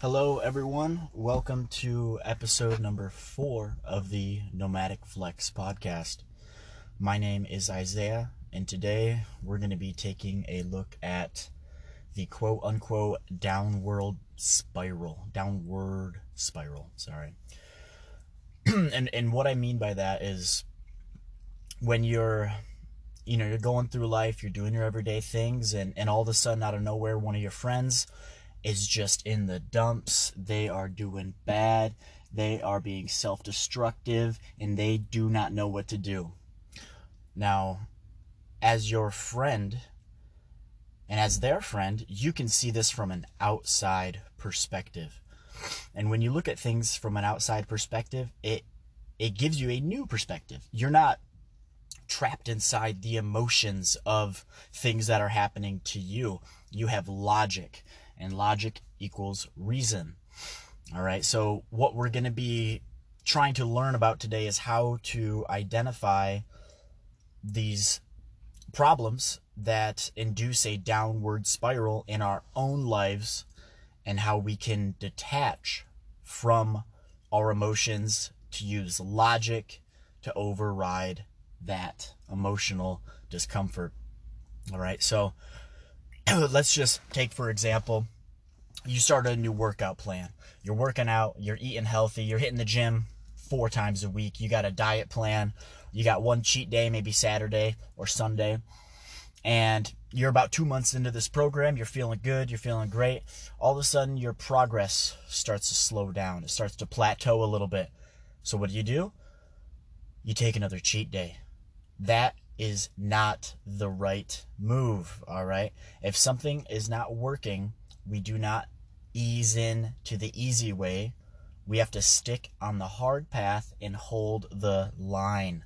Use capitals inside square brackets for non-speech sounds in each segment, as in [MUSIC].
Hello, everyone. Welcome to episode number four of the Nomadic Flex podcast. My name is Isaiah, and today we're going to be taking a look at the quote unquote downward spiral. Downward spiral, sorry. [CLEARS THROAT] and, and what I mean by that is when you're you know you're going through life you're doing your everyday things and, and all of a sudden out of nowhere one of your friends is just in the dumps. They are doing bad. They are being self destructive and they do not know what to do. Now, as your friend and as their friend, you can see this from an outside perspective. And when you look at things from an outside perspective, it it gives you a new perspective. You're not trapped inside the emotions of things that are happening to you. You have logic and logic equals reason. All right, so what we're going to be trying to learn about today is how to identify these problems that induce a downward spiral in our own lives and how we can detach from our emotions to use logic to override that emotional discomfort. All right, so [CLEARS THROAT] let's just take for example you start a new workout plan. You're working out you're eating healthy you're hitting the gym four times a week. You got a diet plan. You got one cheat day maybe saturday or sunday. And you're about two months into this program. You're feeling good. You're feeling great. All of a sudden your progress starts to slow down. It starts to plateau a little bit. So what do you do? You take another cheat day. That is not the right move, all right? If something is not working, we do not ease in to the easy way. We have to stick on the hard path and hold the line.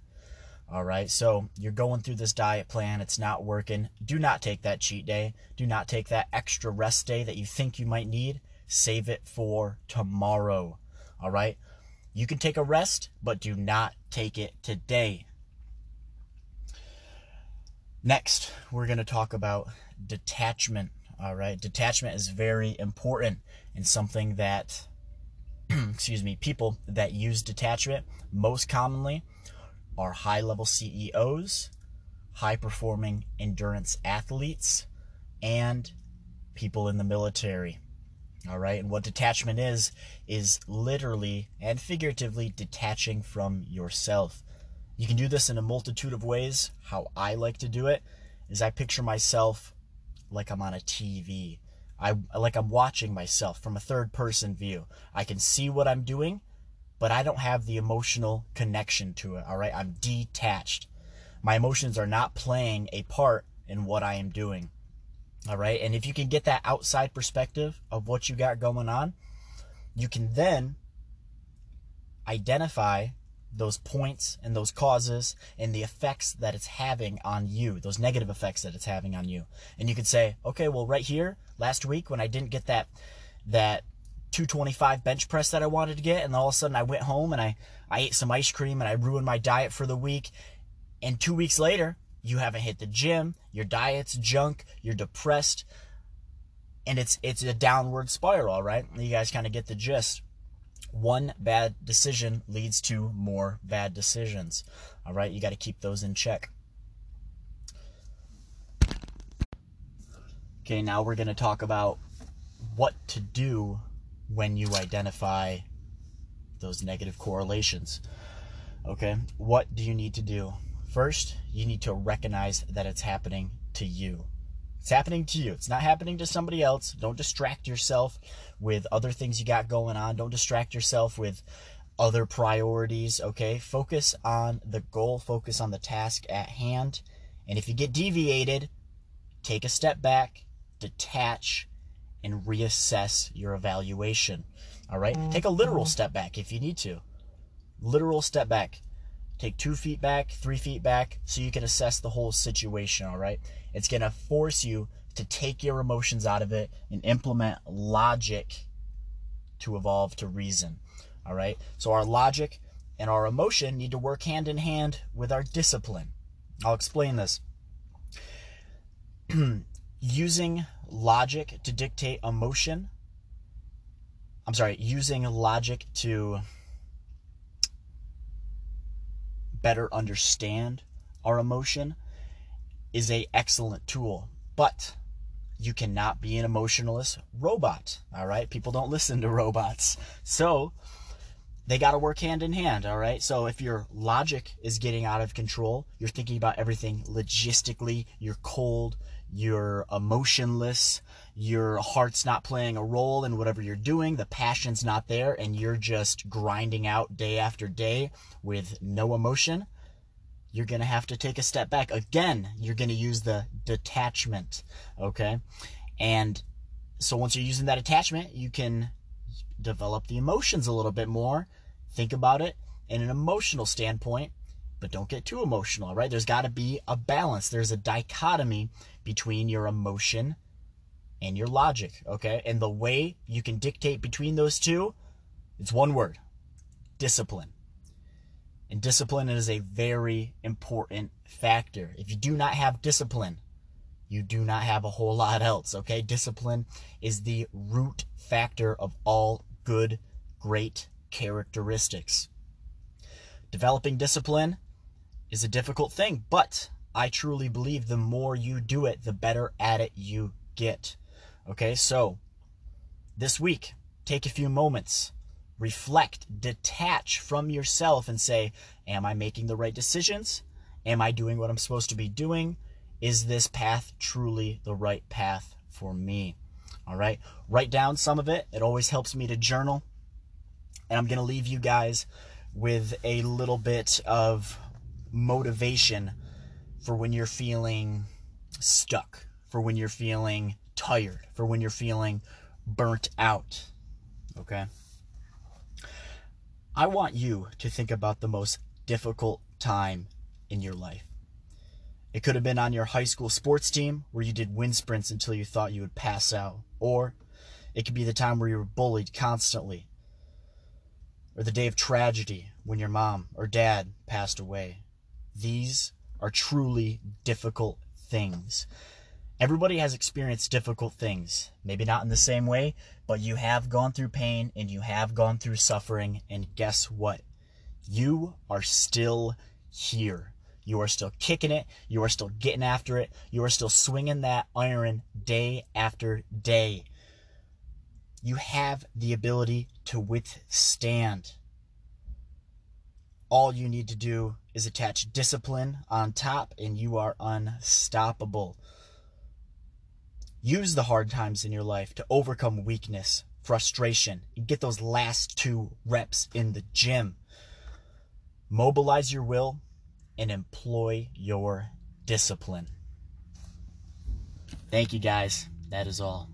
All right, so you're going through this diet plan, it's not working. Do not take that cheat day. Do not take that extra rest day that you think you might need. Save it for tomorrow. All right, you can take a rest, but do not take it today. Next, we're going to talk about detachment. All right, detachment is very important and something that, [CLEARS THROAT] excuse me, people that use detachment most commonly are high level CEOs, high performing endurance athletes, and people in the military. All right, and what detachment is, is literally and figuratively detaching from yourself. You can do this in a multitude of ways. How I like to do it is I picture myself like I'm on a TV. I like I'm watching myself from a third person view. I can see what I'm doing, but I don't have the emotional connection to it. All right, I'm detached. My emotions are not playing a part in what I am doing. All right, and if you can get that outside perspective of what you got going on, you can then identify those points and those causes and the effects that it's having on you, those negative effects that it's having on you. And you could say, okay, well, right here, last week when I didn't get that, that 225 bench press that I wanted to get, and all of a sudden I went home and I, I ate some ice cream and I ruined my diet for the week. And two weeks later, you haven't hit the gym, your diet's junk, you're depressed, and it's it's a downward spiral, right? You guys kind of get the gist one bad decision leads to more bad decisions. All right, you got to keep those in check. Okay, now we're going to talk about what to do when you identify those negative correlations. Okay, what do you need to do? First, you need to recognize that it's happening to you. It's happening to you. It's not happening to somebody else. Don't distract yourself with other things you got going on. Don't distract yourself with other priorities, okay? Focus on the goal, focus on the task at hand. And if you get deviated, take a step back, detach, and reassess your evaluation. All right? Take a literal step back if you need to. Literal step back. Take two feet back, three feet back, so you can assess the whole situation, all right? It's to force you to take your emotions out of it and implement logic to evolve to reason, all right? So our logic and our emotion need to work hand in hand with our discipline. I'll explain this. [CLEARS THROAT] Using logic to dictate emotion I'm sorry, using logic to better understand our emotion is a excellent tool. But you cannot be an emotionless robot. All right. People don't listen to robots. So they got to work hand in hand. All right. So if your logic is getting out of control, you're thinking about everything logistically, you're cold, you're emotionless, your heart's not playing a role in whatever you're doing, the passion's not there, and you're just grinding out day after day with no emotion you're going to have to take a step back. Again, you're going to use the detachment, okay? And so once you're using that attachment, you can develop the emotions a little bit more. Think about it in an emotional standpoint, but don't get too emotional, right? There's got to be a balance. There's a dichotomy between your emotion and your logic, okay? And the way you can dictate between those two, it's one word discipline. And discipline is a very important factor. If you do not have discipline, you do not have a whole lot else, okay? Discipline is the root factor of all good, great characteristics. Developing discipline is a difficult thing, but I truly believe the more you do it, the better at it you get. Okay, so this week, take a few moments reflect, detach from yourself and say, Am I making the right decisions? Am I doing what I'm supposed to be doing? Is this path truly the right path for me? All right. Write down some of it. It always helps me to journal. And I'm going to leave you guys with a little bit of motivation for when you're feeling stuck, for when you're feeling tired, for when you're feeling burnt out. Okay. I want you to think about the most difficult time in your life. It could have been on your high school sports team where you did wind sprints until you thought you would pass out. Or it could be the time where you were bullied constantly. Or the day of tragedy when your mom or dad passed away. These are truly difficult things. Everybody has experienced difficult things. Maybe not in the same way, but you have gone through pain and you have gone through suffering. And guess what? You are still here. You are still kicking it. You are still getting after it. You are still swinging that iron day after day. You have the ability to withstand. All you need to do is attach discipline on top, and you are unstoppable. Use the hard times in your life to overcome weakness, frustration, and get those last two reps in the gym. Mobilize your will and employ your discipline. Thank you guys. That is all.